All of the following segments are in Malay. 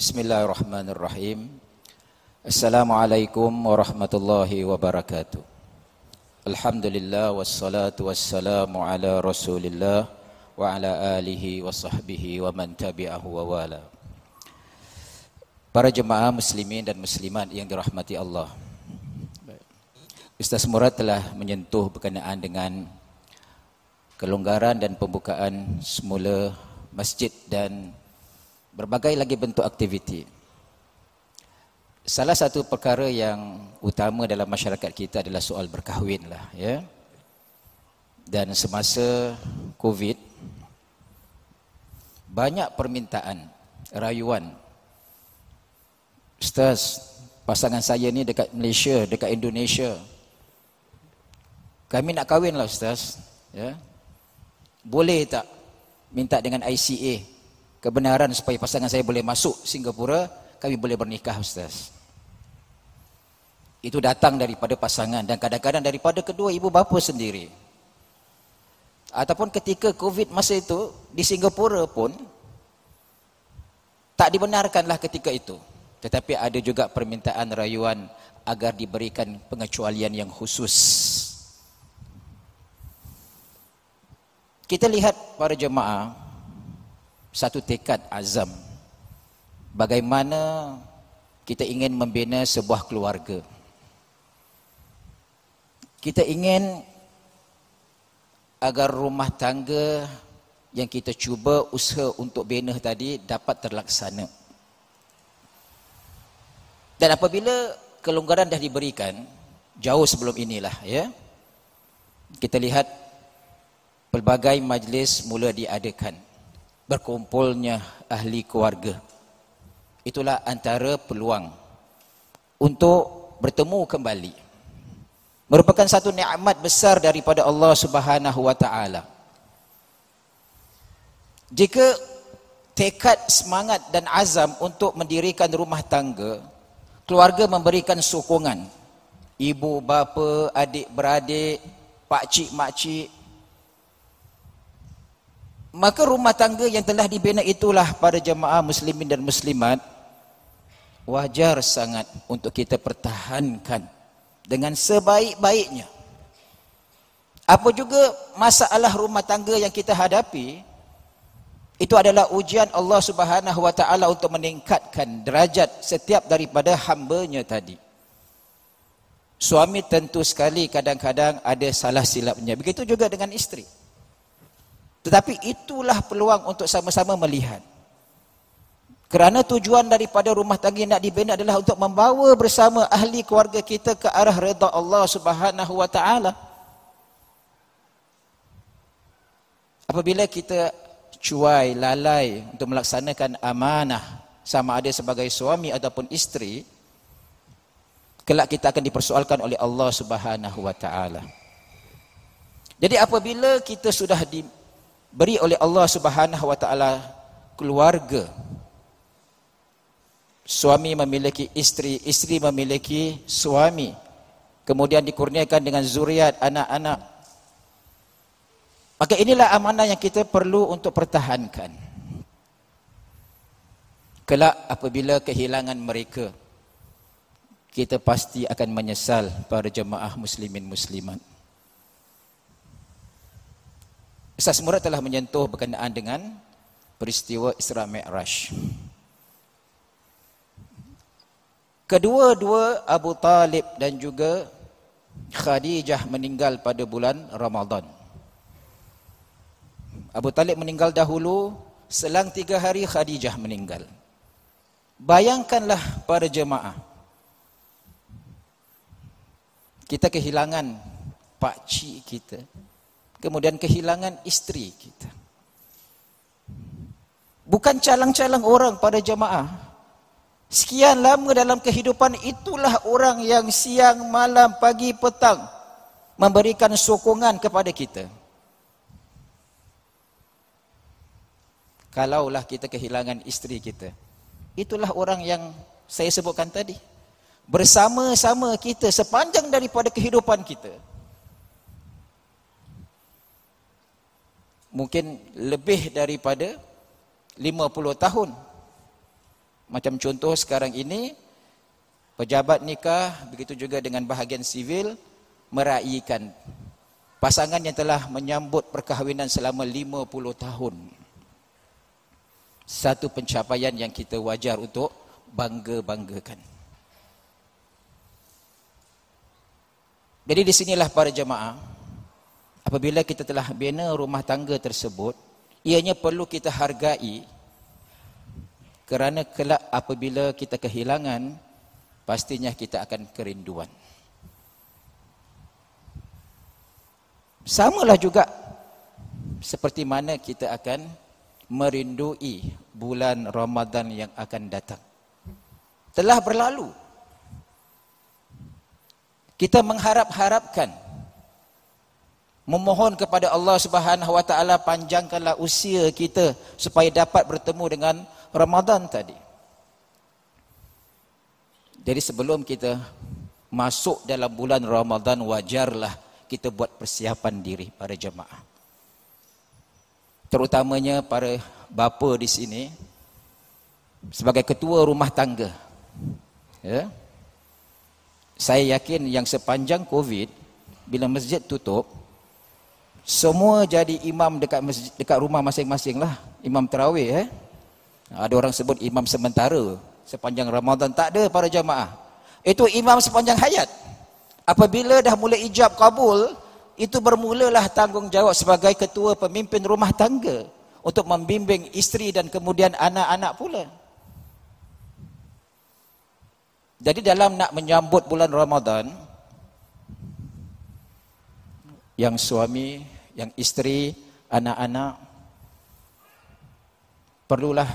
Bismillahirrahmanirrahim. Assalamualaikum warahmatullahi wabarakatuh. Alhamdulillah wassalatu wassalamu ala Rasulillah wa ala alihi wa sahbihi wa man tabi'ahu wa wala. Para jemaah muslimin dan muslimat yang dirahmati Allah. Ustaz Murad telah menyentuh berkenaan dengan kelonggaran dan pembukaan semula masjid dan berbagai lagi bentuk aktiviti. Salah satu perkara yang utama dalam masyarakat kita adalah soal berkahwin lah, ya. Dan semasa COVID, banyak permintaan, rayuan. Ustaz, pasangan saya ni dekat Malaysia, dekat Indonesia. Kami nak kahwin lah Ustaz. Ya. Boleh tak minta dengan ICA kebenaran supaya pasangan saya boleh masuk Singapura, kami boleh bernikah Ustaz. Itu datang daripada pasangan dan kadang-kadang daripada kedua ibu bapa sendiri. Ataupun ketika COVID masa itu di Singapura pun tak dibenarkanlah ketika itu. Tetapi ada juga permintaan rayuan agar diberikan pengecualian yang khusus. Kita lihat para jemaah satu tekad azam. Bagaimana kita ingin membina sebuah keluarga? Kita ingin agar rumah tangga yang kita cuba usaha untuk bina tadi dapat terlaksana. Dan apabila kelonggaran dah diberikan jauh sebelum inilah ya kita lihat pelbagai majlis mula diadakan berkumpulnya ahli keluarga. Itulah antara peluang untuk bertemu kembali. Merupakan satu nikmat besar daripada Allah Subhanahu wa taala. Jika tekad semangat dan azam untuk mendirikan rumah tangga, keluarga memberikan sokongan. Ibu, bapa, adik, beradik, pak cik, mak cik, Maka rumah tangga yang telah dibina itulah para jemaah muslimin dan muslimat wajar sangat untuk kita pertahankan dengan sebaik-baiknya. Apa juga masalah rumah tangga yang kita hadapi itu adalah ujian Allah Subhanahu wa taala untuk meningkatkan derajat setiap daripada hamba-Nya tadi. Suami tentu sekali kadang-kadang ada salah silapnya. Begitu juga dengan isteri. Tetapi itulah peluang untuk sama-sama melihat. Kerana tujuan daripada rumah tangga nak dibina adalah untuk membawa bersama ahli keluarga kita ke arah redha Allah Subhanahu wa taala. Apabila kita cuai lalai untuk melaksanakan amanah sama ada sebagai suami ataupun isteri kelak kita akan dipersoalkan oleh Allah Subhanahu wa taala. Jadi apabila kita sudah di, beri oleh Allah Subhanahu wa taala keluarga. Suami memiliki isteri, isteri memiliki suami. Kemudian dikurniakan dengan zuriat anak-anak. Maka inilah amanah yang kita perlu untuk pertahankan. Kelak apabila kehilangan mereka, kita pasti akan menyesal para jemaah muslimin muslimat. Ustaz Murad telah menyentuh berkenaan dengan peristiwa Isra Mi'raj. Kedua-dua Abu Talib dan juga Khadijah meninggal pada bulan Ramadan. Abu Talib meninggal dahulu, selang tiga hari Khadijah meninggal. Bayangkanlah para jemaah. Kita kehilangan pak cik kita, kemudian kehilangan isteri kita. Bukan calang-calang orang pada jemaah. Sekian lama dalam kehidupan itulah orang yang siang, malam, pagi, petang memberikan sokongan kepada kita. Kalaulah kita kehilangan isteri kita, itulah orang yang saya sebutkan tadi. Bersama-sama kita sepanjang daripada kehidupan kita. Mungkin lebih daripada 50 tahun Macam contoh sekarang ini, pejabat nikah, begitu juga dengan bahagian sivil, meraihkan pasangan yang telah menyambut perkahwinan selama 50 tahun. Satu pencapaian yang kita wajar untuk bangga-banggakan. Jadi di sinilah para jemaah, apabila kita telah bina rumah tangga tersebut, ianya perlu kita hargai kerana kelak apabila kita kehilangan pastinya kita akan kerinduan. Samalah juga seperti mana kita akan merindui bulan Ramadan yang akan datang. Telah berlalu. Kita mengharap-harapkan memohon kepada Allah Subhanahu wa taala panjangkanlah usia kita supaya dapat bertemu dengan Ramadan tadi. Jadi sebelum kita masuk dalam bulan Ramadan wajarlah kita buat persiapan diri para jemaah. Terutamanya para bapa di sini sebagai ketua rumah tangga. Ya. Saya yakin yang sepanjang Covid bila masjid tutup semua jadi imam dekat dekat rumah masing-masing lah. Imam terawih eh. Ada orang sebut imam sementara sepanjang Ramadan tak ada para jamaah. Itu imam sepanjang hayat. Apabila dah mula ijab kabul, itu bermulalah tanggungjawab sebagai ketua pemimpin rumah tangga untuk membimbing isteri dan kemudian anak-anak pula. Jadi dalam nak menyambut bulan Ramadan, yang suami, yang isteri, anak-anak perlulah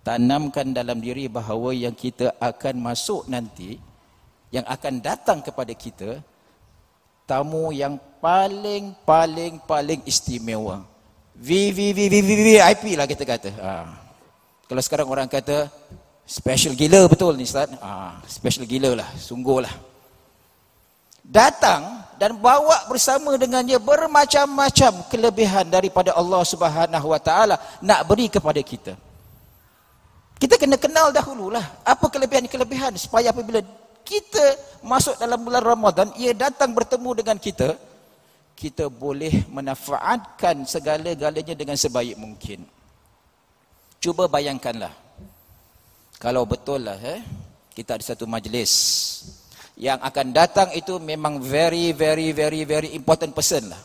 tanamkan dalam diri bahawa yang kita akan masuk nanti yang akan datang kepada kita tamu yang paling paling paling istimewa VIP lah kita kata ha. kalau sekarang orang kata special gila betul ni Ustaz ha. special gila lah sungguh lah datang dan bawa bersama dengannya bermacam-macam kelebihan daripada Allah Subhanahu Wa Taala nak beri kepada kita kita kena kenal dahululah apa kelebihan-kelebihan supaya apabila kita masuk dalam bulan Ramadan, ia datang bertemu dengan kita, kita boleh menafaatkan segala-galanya dengan sebaik mungkin. Cuba bayangkanlah. Kalau betul lah, eh, kita ada satu majlis yang akan datang itu memang very, very, very, very important person lah.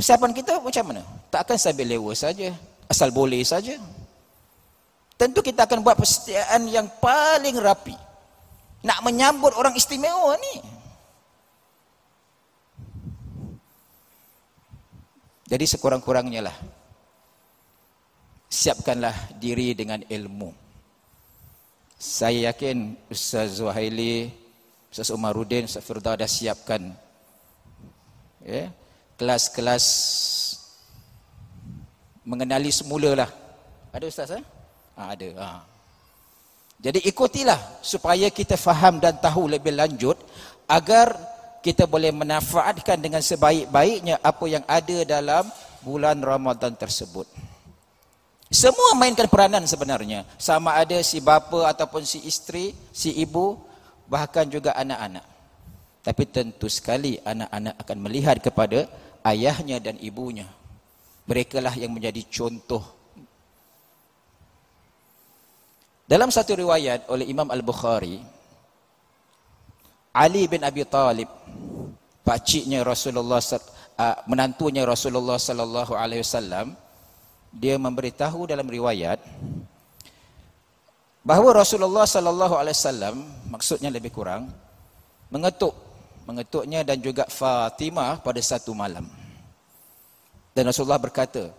Persiapan kita macam mana? Tak akan sambil lewa saja, asal boleh saja. Tentu kita akan buat persediaan yang paling rapi. Nak menyambut orang istimewa ni. Jadi sekurang-kurangnya lah. Siapkanlah diri dengan ilmu saya yakin Ustaz Zuhaili Ustaz Umaruddin Ustaz Firda dah siapkan ya, kelas-kelas mengenali semula lah ada Ustaz eh? Ha, ada. Ha. Jadi ikutilah supaya kita faham dan tahu lebih lanjut agar kita boleh menafaatkan dengan sebaik-baiknya apa yang ada dalam bulan Ramadan tersebut. Semua mainkan peranan sebenarnya. Sama ada si bapa ataupun si isteri, si ibu, bahkan juga anak-anak. Tapi tentu sekali anak-anak akan melihat kepada ayahnya dan ibunya. Mereka lah yang menjadi contoh Dalam satu riwayat oleh Imam Al-Bukhari, Ali bin Abi Talib, pakciknya Rasulullah menantunya Rasulullah sallallahu alaihi wasallam, dia memberitahu dalam riwayat bahawa Rasulullah sallallahu alaihi wasallam maksudnya lebih kurang mengetuk mengetuknya dan juga Fatimah pada satu malam. Dan Rasulullah berkata,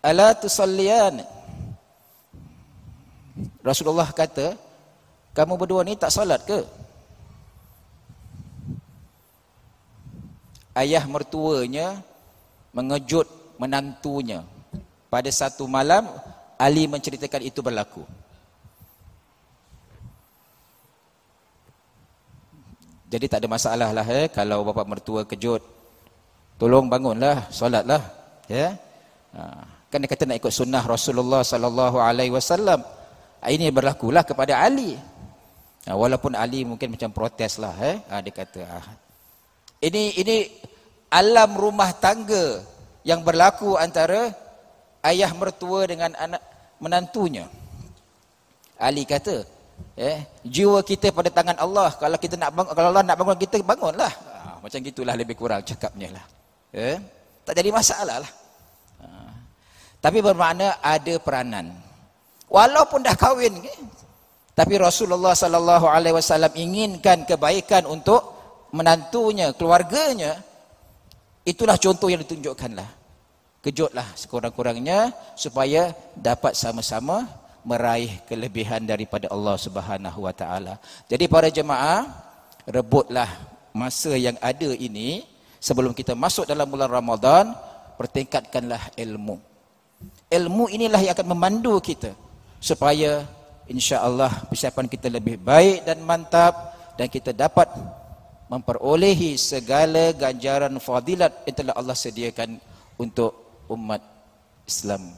"Ala tusalliyan?" Rasulullah kata, kamu berdua ni tak salat ke? Ayah mertuanya mengejut menantunya. Pada satu malam, Ali menceritakan itu berlaku. Jadi tak ada masalah lah eh, kalau bapa mertua kejut. Tolong bangunlah, solatlah. Ya? Ha. Kan dia kata nak ikut sunnah Rasulullah sallallahu alaihi wasallam. Ini berlakulah kepada Ali. Ha, walaupun Ali mungkin macam protes lah. Eh? Ha, dia kata. Ha. Ini ini alam rumah tangga yang berlaku antara ayah mertua dengan anak menantunya. Ali kata, eh, jiwa kita pada tangan Allah. Kalau kita nak bangun, kalau Allah nak bangun kita, bangunlah. Ha, macam gitulah lebih kurang cakapnya lah. Eh, tak jadi masalah lah. Ha. Tapi bermakna ada peranan. Walaupun dah kahwin, eh, tapi Rasulullah sallallahu alaihi wasallam inginkan kebaikan untuk menantunya, keluarganya. Itulah contoh yang ditunjukkanlah. Kejutlah sekurang-kurangnya supaya dapat sama-sama meraih kelebihan daripada Allah Subhanahu wa taala. Jadi para jemaah, rebutlah masa yang ada ini sebelum kita masuk dalam bulan Ramadan, pertingkatkanlah ilmu. Ilmu inilah yang akan memandu kita supaya insya-Allah persiapan kita lebih baik dan mantap dan kita dapat memperolehi segala ganjaran fadilat yang telah Allah sediakan untuk umat Islam.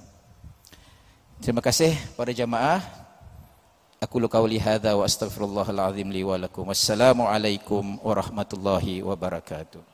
Terima kasih para jamaah. Aku lu qauli hadza wa astaghfirullahal azim li wa lakum. Wassalamualaikum warahmatullahi wabarakatuh.